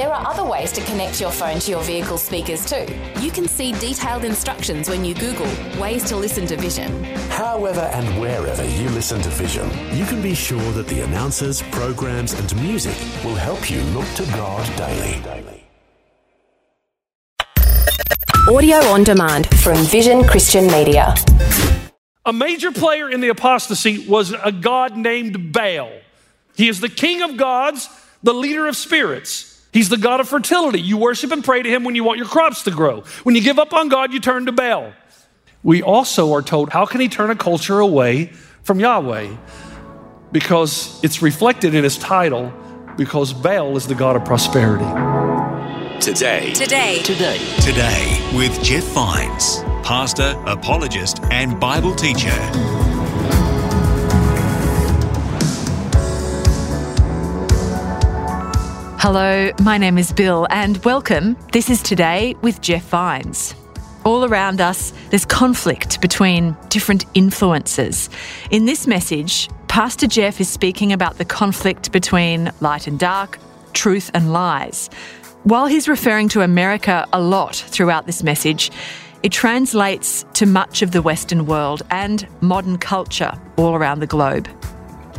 There are other ways to connect your phone to your vehicle speakers too. You can see detailed instructions when you Google ways to listen to Vision. However and wherever you listen to Vision, you can be sure that the announcers, programs, and music will help you look to God daily. Audio on demand from Vision Christian Media. A major player in the apostasy was a god named Baal. He is the king of gods, the leader of spirits. He's the God of fertility. You worship and pray to Him when you want your crops to grow. When you give up on God, you turn to Baal. We also are told, how can He turn a culture away from Yahweh? Because it's reflected in His title, because Baal is the God of prosperity. Today, Today. Today. Today with Jeff Vines, pastor, apologist, and Bible teacher. Hello, my name is Bill, and welcome. This is Today with Jeff Vines. All around us, there's conflict between different influences. In this message, Pastor Jeff is speaking about the conflict between light and dark, truth and lies. While he's referring to America a lot throughout this message, it translates to much of the Western world and modern culture all around the globe.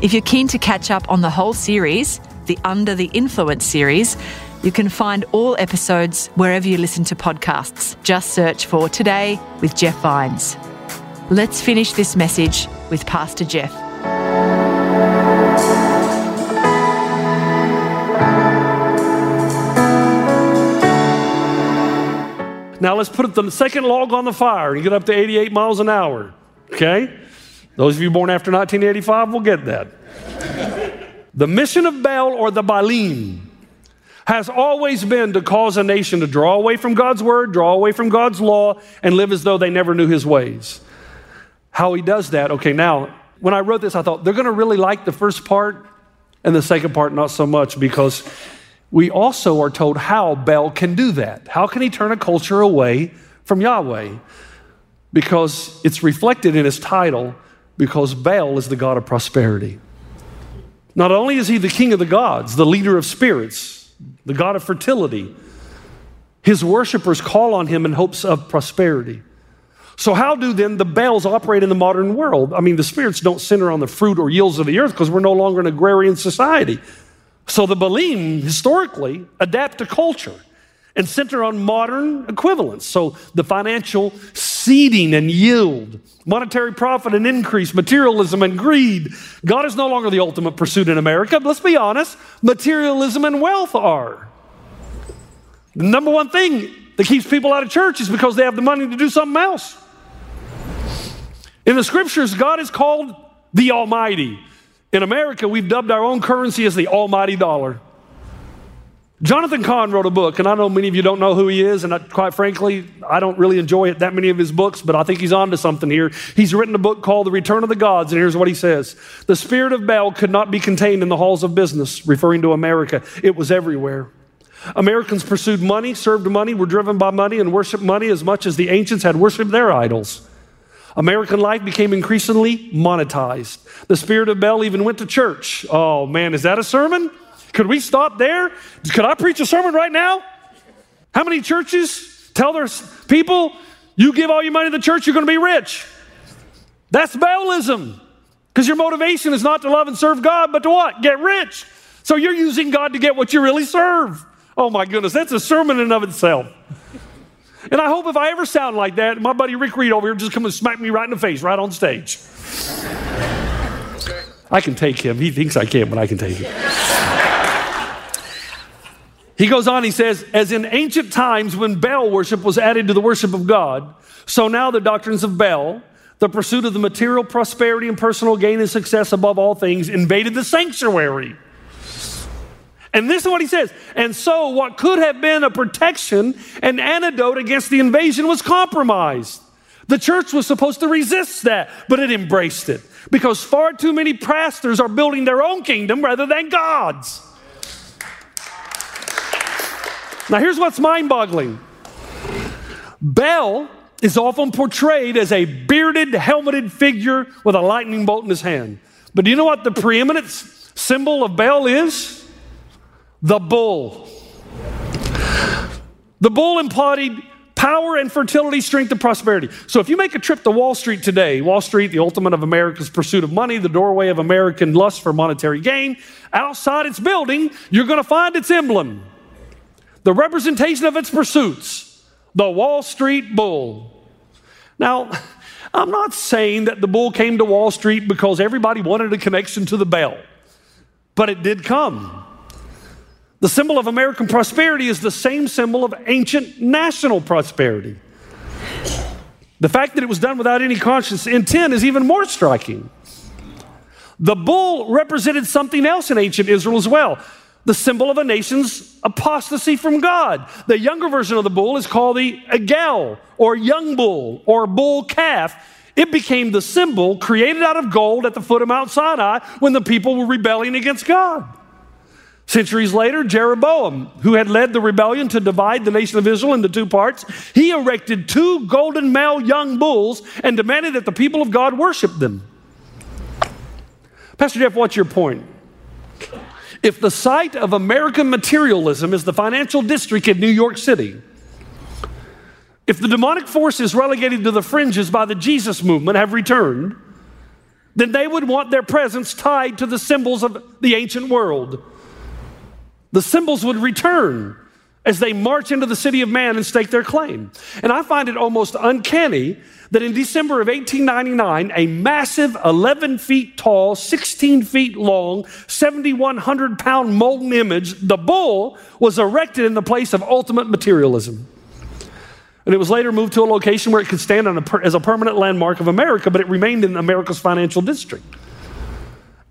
If you're keen to catch up on the whole series, the Under the Influence series, you can find all episodes wherever you listen to podcasts. Just search for Today with Jeff Vines. Let's finish this message with Pastor Jeff. Now let's put the second log on the fire and get up to 88 miles an hour. Okay? Those of you born after 1985 will get that. The mission of Baal or the Baalim has always been to cause a nation to draw away from God's word, draw away from God's law, and live as though they never knew his ways. How he does that, okay, now, when I wrote this, I thought they're gonna really like the first part and the second part not so much because we also are told how Baal can do that. How can he turn a culture away from Yahweh? Because it's reflected in his title, because Baal is the God of prosperity. Not only is he the king of the gods, the leader of spirits, the God of fertility, his worshipers call on him in hopes of prosperity. So, how do then the Baals operate in the modern world? I mean, the spirits don't center on the fruit or yields of the earth because we're no longer an agrarian society. So, the Baalim historically adapt to culture and center on modern equivalents. So, the financial seeding and yield, monetary profit and increase, materialism and greed. God is no longer the ultimate pursuit in America. Let's be honest, materialism and wealth are. The number one thing that keeps people out of church is because they have the money to do something else. In the scriptures, God is called the Almighty. In America, we've dubbed our own currency as the Almighty Dollar. Jonathan Cahn wrote a book, and I know many of you don't know who he is, and I, quite frankly, I don't really enjoy it, that many of his books, but I think he's onto something here. He's written a book called The Return of the Gods, and here's what he says The spirit of Baal could not be contained in the halls of business, referring to America. It was everywhere. Americans pursued money, served money, were driven by money, and worshiped money as much as the ancients had worshiped their idols. American life became increasingly monetized. The spirit of Baal even went to church. Oh man, is that a sermon? Could we stop there? Could I preach a sermon right now? How many churches tell their people, you give all your money to the church, you're going to be rich? That's Baalism. Because your motivation is not to love and serve God, but to what? Get rich. So you're using God to get what you really serve. Oh my goodness, that's a sermon in and of itself. And I hope if I ever sound like that, my buddy Rick Reed over here just come and smack me right in the face, right on stage. I can take him. He thinks I can, but I can take him. He goes on, he says, as in ancient times when Baal worship was added to the worship of God, so now the doctrines of Baal, the pursuit of the material prosperity and personal gain and success above all things, invaded the sanctuary. And this is what he says. And so, what could have been a protection, an antidote against the invasion, was compromised. The church was supposed to resist that, but it embraced it because far too many pastors are building their own kingdom rather than God's. Now, here's what's mind boggling Baal is often portrayed as a bearded, helmeted figure with a lightning bolt in his hand. But do you know what the preeminent symbol of Baal is? The bull. The bull embodied power and fertility, strength and prosperity. So if you make a trip to Wall Street today, Wall Street, the ultimate of America's pursuit of money, the doorway of American lust for monetary gain, outside its building, you're going to find its emblem, the representation of its pursuits, the Wall Street bull. Now, I'm not saying that the bull came to Wall Street because everybody wanted a connection to the bell, but it did come. The symbol of American prosperity is the same symbol of ancient national prosperity. The fact that it was done without any conscious intent is even more striking. The bull represented something else in ancient Israel as well the symbol of a nation's apostasy from God. The younger version of the bull is called the agel, or young bull, or bull calf. It became the symbol created out of gold at the foot of Mount Sinai when the people were rebelling against God. Centuries later, Jeroboam, who had led the rebellion to divide the nation of Israel into two parts, he erected two golden male young bulls and demanded that the people of God worship them. Pastor Jeff, what's your point? If the site of American materialism is the financial district in New York City, if the demonic forces relegated to the fringes by the Jesus movement have returned, then they would want their presence tied to the symbols of the ancient world. The symbols would return as they march into the city of man and stake their claim. And I find it almost uncanny that in December of 1899, a massive 11 feet tall, 16 feet long, 7,100 pound molten image, the bull, was erected in the place of ultimate materialism. And it was later moved to a location where it could stand a, as a permanent landmark of America, but it remained in America's financial district.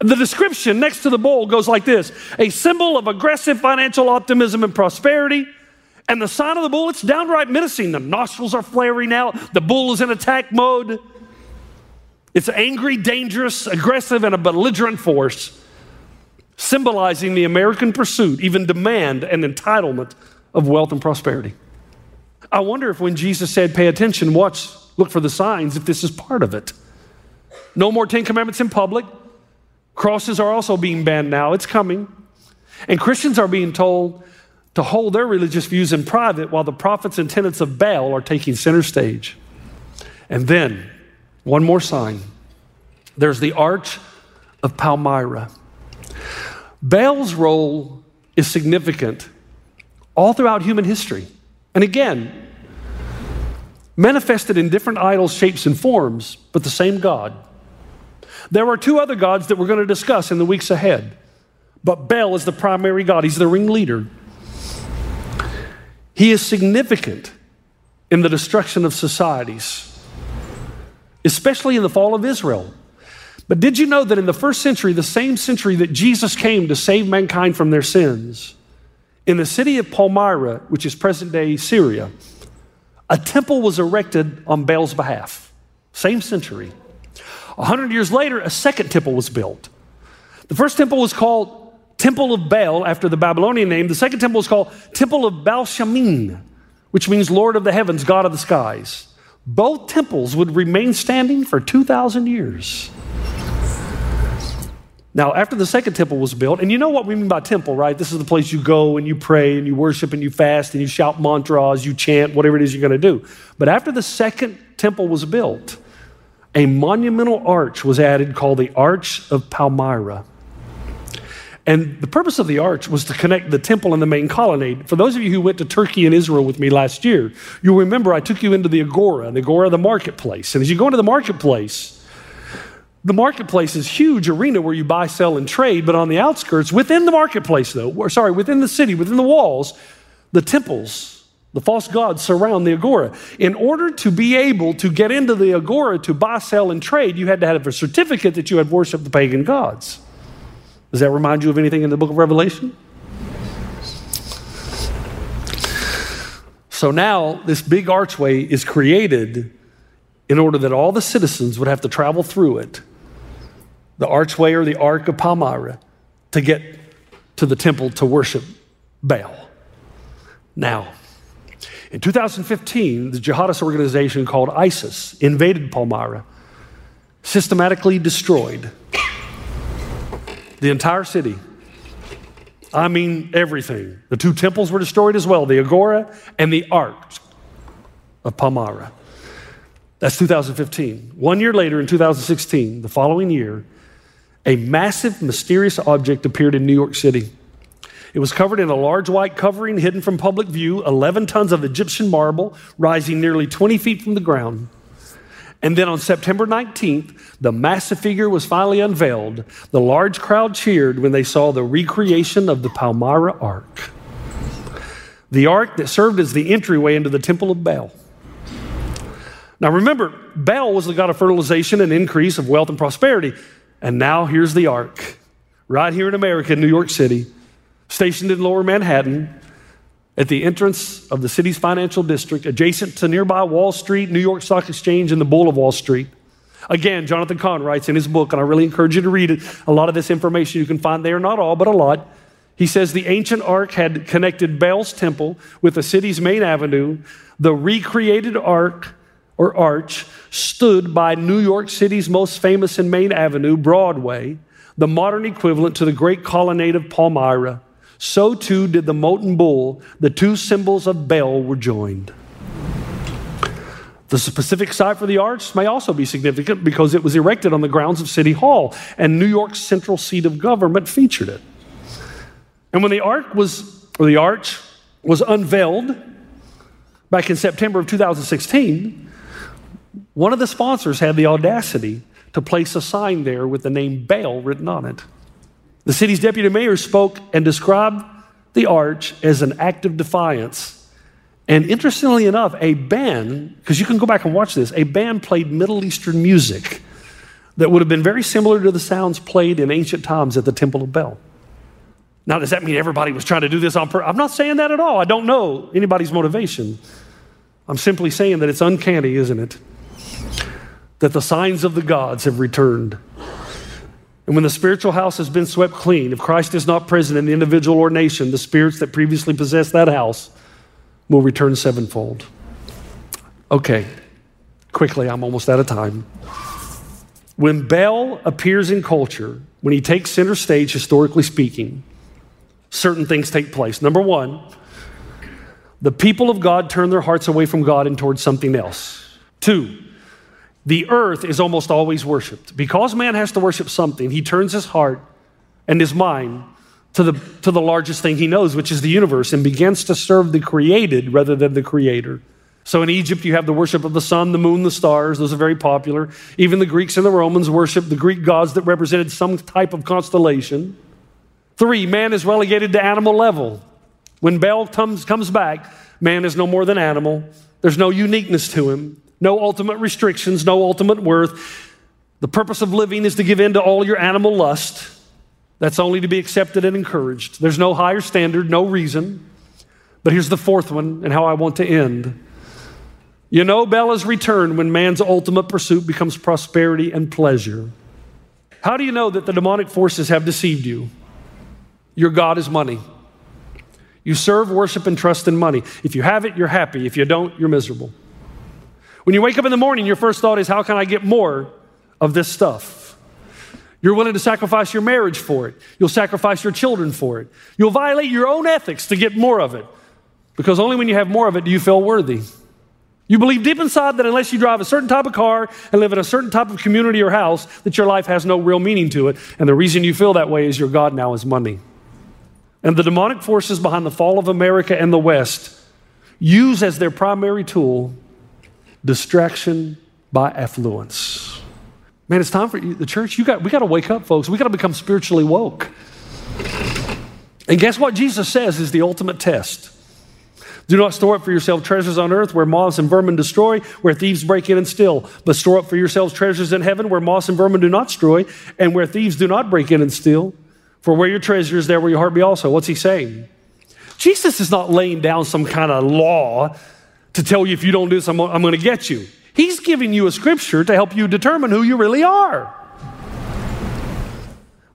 The description next to the bull goes like this a symbol of aggressive financial optimism and prosperity. And the sign of the bull, it's downright menacing. The nostrils are flaring out, the bull is in attack mode. It's angry, dangerous, aggressive, and a belligerent force, symbolizing the American pursuit, even demand, and entitlement of wealth and prosperity. I wonder if when Jesus said, Pay attention, watch, look for the signs, if this is part of it. No more Ten Commandments in public. Crosses are also being banned now, it's coming. And Christians are being told to hold their religious views in private while the prophets and tenets of Baal are taking center stage. And then, one more sign there's the Arch of Palmyra. Baal's role is significant all throughout human history. And again, manifested in different idols, shapes, and forms, but the same God. There are two other gods that we're going to discuss in the weeks ahead, but Baal is the primary God, he's the ringleader. He is significant in the destruction of societies, especially in the fall of Israel. But did you know that in the first century, the same century that Jesus came to save mankind from their sins, in the city of Palmyra, which is present day Syria, a temple was erected on Baal's behalf. Same century. A hundred years later, a second temple was built. The first temple was called Temple of Baal, after the Babylonian name. The second temple was called Temple of Baal Shamin, which means Lord of the heavens, God of the skies. Both temples would remain standing for 2,000 years. Now, after the second temple was built, and you know what we mean by temple, right? This is the place you go and you pray and you worship and you fast and you shout mantras, you chant, whatever it is you're going to do. But after the second temple was built, a monumental arch was added called the Arch of Palmyra. And the purpose of the arch was to connect the temple and the main colonnade. For those of you who went to Turkey and Israel with me last year, you'll remember I took you into the Agora, the Agora, the marketplace. And as you go into the marketplace, the marketplace is huge arena where you buy, sell, and trade, but on the outskirts, within the marketplace, though, or sorry, within the city, within the walls, the temples the false gods surround the agora. In order to be able to get into the agora to buy, sell, and trade, you had to have a certificate that you had worshiped the pagan gods. Does that remind you of anything in the book of Revelation? So now this big archway is created in order that all the citizens would have to travel through it, the archway or the Ark of Palmyra, to get to the temple to worship Baal. Now, in 2015, the jihadist organization called ISIS invaded Palmyra, systematically destroyed the entire city. I mean, everything. The two temples were destroyed as well the Agora and the Ark of Palmyra. That's 2015. One year later, in 2016, the following year, a massive, mysterious object appeared in New York City. It was covered in a large white covering hidden from public view, 11 tons of Egyptian marble rising nearly 20 feet from the ground. And then on September 19th, the massive figure was finally unveiled. The large crowd cheered when they saw the recreation of the Palmyra Ark, the ark that served as the entryway into the Temple of Baal. Now remember, Baal was the god of fertilization and increase of wealth and prosperity. And now here's the ark, right here in America, in New York City, stationed in lower Manhattan at the entrance of the city's financial district, adjacent to nearby Wall Street, New York Stock Exchange, and the Bull of Wall Street. Again, Jonathan Cahn writes in his book, and I really encourage you to read it. A lot of this information you can find there, not all, but a lot. He says the ancient ark had connected Baal's temple with the city's main avenue. The recreated ark or arch stood by New York City's most famous and main avenue, Broadway, the modern equivalent to the great colonnade of Palmyra. So too did the molten bull. The two symbols of Baal were joined. The specific site for the arch may also be significant because it was erected on the grounds of City Hall, and New York's central seat of government featured it. And when the ark was, or the arch was unveiled back in September of 2016, one of the sponsors had the audacity to place a sign there with the name Baal written on it. The city's deputy mayor spoke and described the arch as an act of defiance. And interestingly enough, a band, because you can go back and watch this, a band played Middle Eastern music that would have been very similar to the sounds played in ancient times at the Temple of Bel. Now, does that mean everybody was trying to do this on purpose? I'm not saying that at all. I don't know anybody's motivation. I'm simply saying that it's uncanny, isn't it? that the signs of the gods have returned. And when the spiritual house has been swept clean, if Christ is not present in the individual or nation, the spirits that previously possessed that house will return sevenfold. Okay, quickly, I'm almost out of time. When Baal appears in culture, when he takes center stage, historically speaking, certain things take place. Number one, the people of God turn their hearts away from God and towards something else. Two, the earth is almost always worshiped. Because man has to worship something, he turns his heart and his mind to the, to the largest thing he knows, which is the universe, and begins to serve the created rather than the creator. So in Egypt, you have the worship of the sun, the moon, the stars. Those are very popular. Even the Greeks and the Romans worshiped the Greek gods that represented some type of constellation. Three, man is relegated to animal level. When Baal comes, comes back, man is no more than animal. There's no uniqueness to him no ultimate restrictions, no ultimate worth. The purpose of living is to give in to all your animal lust. That's only to be accepted and encouraged. There's no higher standard, no reason. But here's the fourth one, and how I want to end. You know, Baals return when man's ultimate pursuit becomes prosperity and pleasure. How do you know that the demonic forces have deceived you? Your God is money. You serve, worship, and trust in money. If you have it, you're happy. If you don't, you're miserable. When you wake up in the morning, your first thought is, How can I get more of this stuff? You're willing to sacrifice your marriage for it. You'll sacrifice your children for it. You'll violate your own ethics to get more of it. Because only when you have more of it do you feel worthy. You believe deep inside that unless you drive a certain type of car and live in a certain type of community or house, that your life has no real meaning to it. And the reason you feel that way is your God now is money. And the demonic forces behind the fall of America and the West use as their primary tool distraction by affluence. Man, it's time for the church. You got, we got to wake up, folks. We got to become spiritually woke. And guess what Jesus says is the ultimate test. Do not store up for yourself treasures on earth where moths and vermin destroy, where thieves break in and steal. But store up for yourselves treasures in heaven where moths and vermin do not destroy, and where thieves do not break in and steal. For where your treasure is, there will your heart be also. What's he saying? Jesus is not laying down some kind of law to tell you if you don't do this, I'm, I'm going to get you. He's giving you a scripture to help you determine who you really are.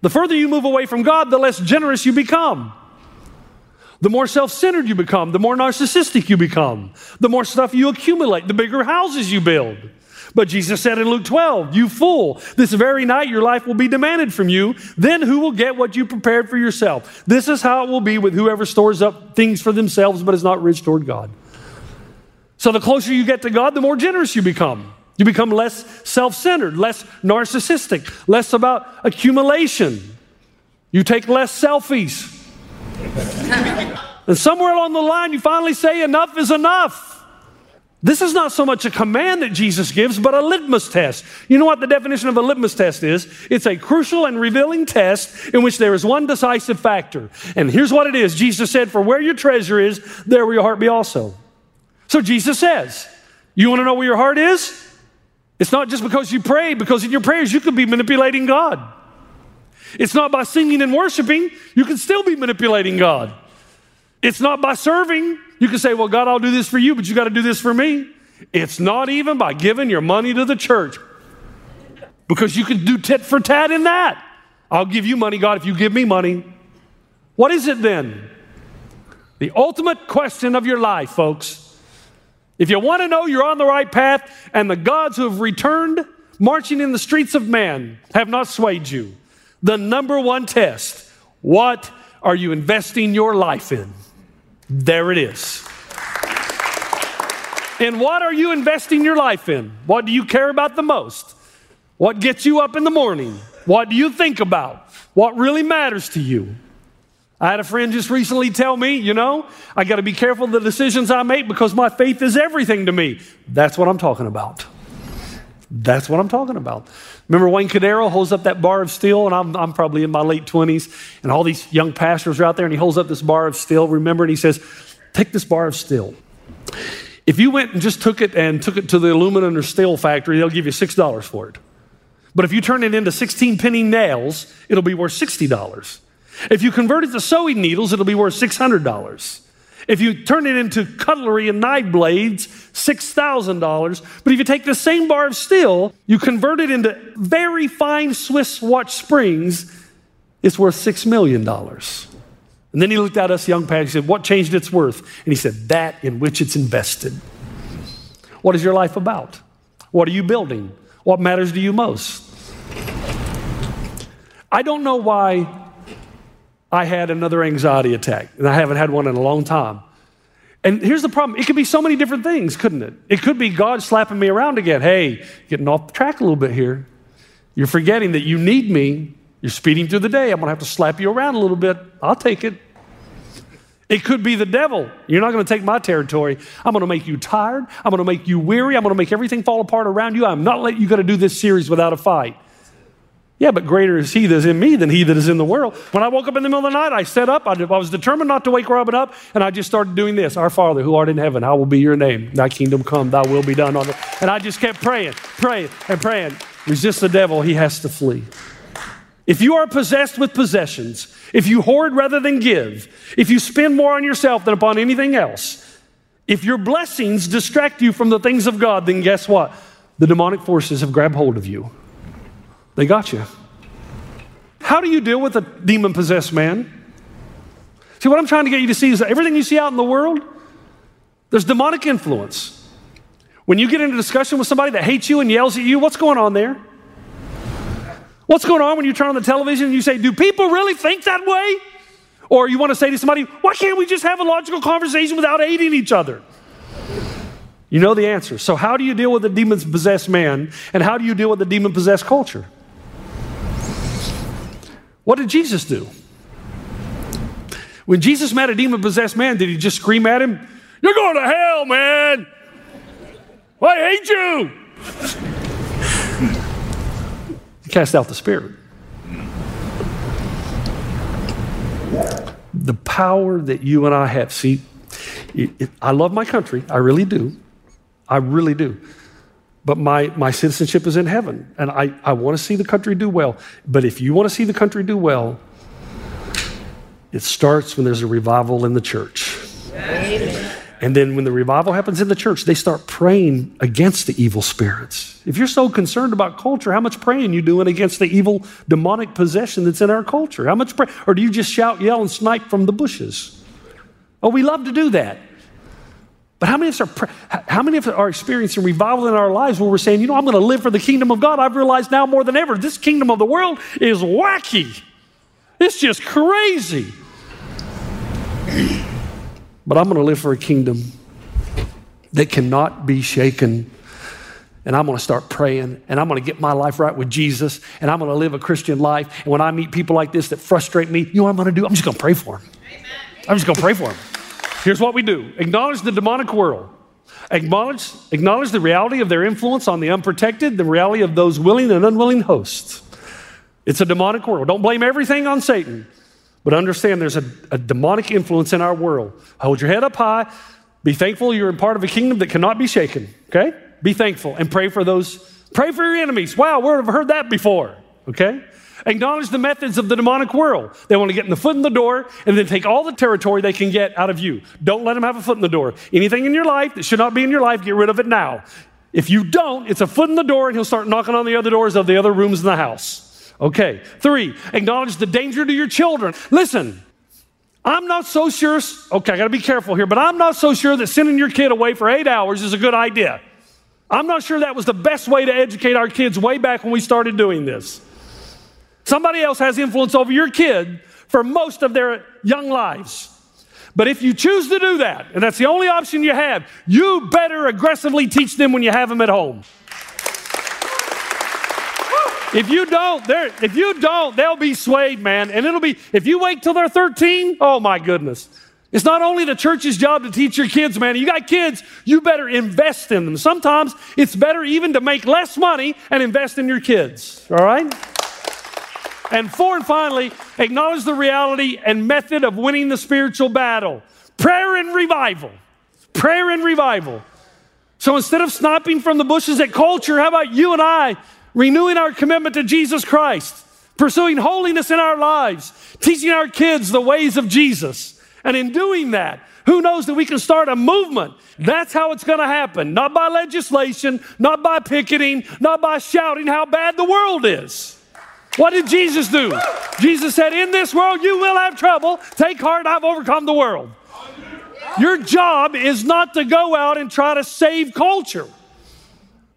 The further you move away from God, the less generous you become. The more self centered you become, the more narcissistic you become, the more stuff you accumulate, the bigger houses you build. But Jesus said in Luke 12, You fool, this very night your life will be demanded from you. Then who will get what you prepared for yourself? This is how it will be with whoever stores up things for themselves but is not rich toward God. So the closer you get to God, the more generous you become. You become less self centered, less narcissistic, less about accumulation. You take less selfies. and somewhere along the line, you finally say, Enough is enough. This is not so much a command that Jesus gives, but a litmus test. You know what the definition of a litmus test is? It's a crucial and revealing test in which there is one decisive factor. And here's what it is Jesus said, For where your treasure is, there will your heart be also. So Jesus says, You want to know where your heart is? It's not just because you pray, because in your prayers you could be manipulating God. It's not by singing and worshiping, you can still be manipulating God. It's not by serving. You can say, Well, God, I'll do this for you, but you got to do this for me. It's not even by giving your money to the church, because you can do tit for tat in that. I'll give you money, God, if you give me money. What is it then? The ultimate question of your life, folks. If you want to know you're on the right path and the gods who have returned marching in the streets of man have not swayed you, the number one test what are you investing your life in? There it is. And what are you investing your life in? What do you care about the most? What gets you up in the morning? What do you think about? What really matters to you? I had a friend just recently tell me, you know, I got to be careful the decisions I make because my faith is everything to me. That's what I'm talking about. That's what I'm talking about. Remember Wayne Cordeiro holds up that bar of steel, and I'm, I'm probably in my late 20s, and all these young pastors are out there, and he holds up this bar of steel, remember, and he says, Take this bar of steel. If you went and just took it and took it to the aluminum or steel factory, they'll give you $6 for it. But if you turn it into 16 penny nails, it'll be worth $60. If you convert it to sewing needles, it'll be worth $600. If you turn it into cutlery and knife blades, $6,000. But if you take the same bar of steel, you convert it into very fine Swiss watch springs, it's worth $6 million. And then he looked at us young pastors and said, What changed its worth? And he said, That in which it's invested. What is your life about? What are you building? What matters to you most? I don't know why I had another anxiety attack, and I haven't had one in a long time. And here's the problem it could be so many different things, couldn't it? It could be God slapping me around again. Hey, getting off the track a little bit here. You're forgetting that you need me. You're speeding through the day. I'm going to have to slap you around a little bit. I'll take it. It could be the devil. You're not going to take my territory. I'm going to make you tired. I'm going to make you weary. I'm going to make everything fall apart around you. I'm not letting you go to do this series without a fight. Yeah, but greater is he that is in me than he that is in the world. When I woke up in the middle of the night, I sat up. I, I was determined not to wake Robin up, and I just started doing this Our Father, who art in heaven, how will be your name? Thy kingdom come, thy will be done on earth. And I just kept praying, praying, and praying. Resist the devil, he has to flee. If you are possessed with possessions, if you hoard rather than give, if you spend more on yourself than upon anything else, if your blessings distract you from the things of God, then guess what? The demonic forces have grabbed hold of you. They got you. How do you deal with a demon possessed man? See, what I'm trying to get you to see is that everything you see out in the world, there's demonic influence. When you get into discussion with somebody that hates you and yells at you, what's going on there? What's going on when you turn on the television and you say, Do people really think that way? Or you want to say to somebody, Why can't we just have a logical conversation without hating each other? You know the answer. So, how do you deal with a demon possessed man? And how do you deal with a demon possessed culture? What did Jesus do? When Jesus met a demon possessed man, did he just scream at him, You're going to hell, man! I hate you! he cast out the spirit. The power that you and I have. See, it, it, I love my country, I really do. I really do but my, my citizenship is in heaven. And I, I want to see the country do well. But if you want to see the country do well, it starts when there's a revival in the church. Amen. And then when the revival happens in the church, they start praying against the evil spirits. If you're so concerned about culture, how much praying you doing against the evil demonic possession that's in our culture? How much pray? Or do you just shout, yell, and snipe from the bushes? Oh, we love to do that. But how many of us are how many of us are experiencing revival in our lives where we're saying, you know, I'm going to live for the kingdom of God? I've realized now more than ever, this kingdom of the world is wacky. It's just crazy. But I'm going to live for a kingdom that cannot be shaken. And I'm going to start praying and I'm going to get my life right with Jesus and I'm going to live a Christian life. And when I meet people like this that frustrate me, you know what I'm going to do? I'm just going to pray for them. Amen. I'm just going to pray for them. Here's what we do acknowledge the demonic world. Acknowledge, acknowledge the reality of their influence on the unprotected, the reality of those willing and unwilling hosts. It's a demonic world. Don't blame everything on Satan. But understand there's a, a demonic influence in our world. Hold your head up high. Be thankful you're in part of a kingdom that cannot be shaken. Okay? Be thankful and pray for those. Pray for your enemies. Wow, we've heard that before. Okay? Acknowledge the methods of the demonic world. They want to get in the foot in the door and then take all the territory they can get out of you. Don't let them have a foot in the door. Anything in your life that should not be in your life, get rid of it now. If you don't, it's a foot in the door and he'll start knocking on the other doors of the other rooms in the house. Okay. Three, acknowledge the danger to your children. Listen, I'm not so sure, okay, I gotta be careful here, but I'm not so sure that sending your kid away for eight hours is a good idea. I'm not sure that was the best way to educate our kids way back when we started doing this. Somebody else has influence over your kid for most of their young lives. But if you choose to do that, and that's the only option you have, you better aggressively teach them when you have them at home. If you don't, if you don't, they'll be swayed, man. And it'll be, if you wait till they're 13, oh my goodness. It's not only the church's job to teach your kids, man. You got kids, you better invest in them. Sometimes it's better even to make less money and invest in your kids, all right? And four and finally, acknowledge the reality and method of winning the spiritual battle prayer and revival. Prayer and revival. So instead of sniping from the bushes at culture, how about you and I renewing our commitment to Jesus Christ, pursuing holiness in our lives, teaching our kids the ways of Jesus. And in doing that, who knows that we can start a movement? That's how it's going to happen. Not by legislation, not by picketing, not by shouting how bad the world is. What did Jesus do? Jesus said, In this world you will have trouble. Take heart, I've overcome the world. Your job is not to go out and try to save culture,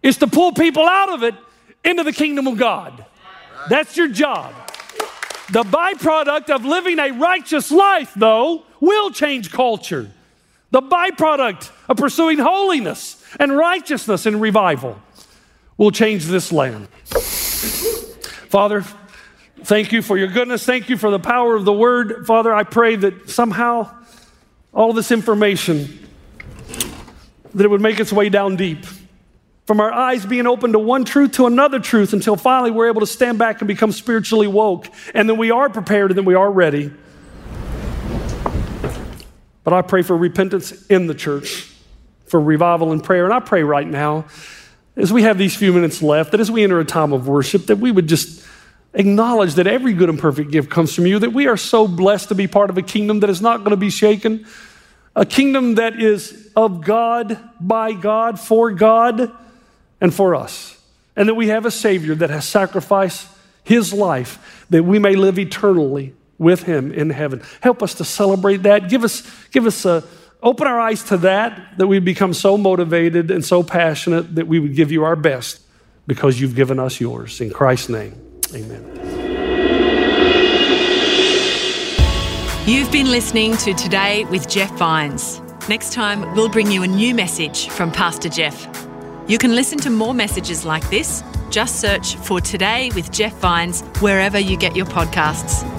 it's to pull people out of it into the kingdom of God. That's your job. The byproduct of living a righteous life, though, will change culture. The byproduct of pursuing holiness and righteousness and revival will change this land. Father, thank you for your goodness. Thank you for the power of the word. Father, I pray that somehow all this information that it would make its way down deep from our eyes being open to one truth to another truth until finally we're able to stand back and become spiritually woke. And then we are prepared and then we are ready. But I pray for repentance in the church, for revival and prayer. And I pray right now, as we have these few minutes left, that as we enter a time of worship, that we would just acknowledge that every good and perfect gift comes from you, that we are so blessed to be part of a kingdom that is not going to be shaken, a kingdom that is of God, by God, for God and for us. And that we have a Savior that has sacrificed His life that we may live eternally with Him in heaven. Help us to celebrate that. Give us, give us a, open our eyes to that, that we become so motivated and so passionate that we would give you our best because you've given us yours. In Christ's name, amen. You've been listening to Today with Jeff Vines. Next time, we'll bring you a new message from Pastor Jeff. You can listen to more messages like this. Just search for Today with Jeff Vines wherever you get your podcasts.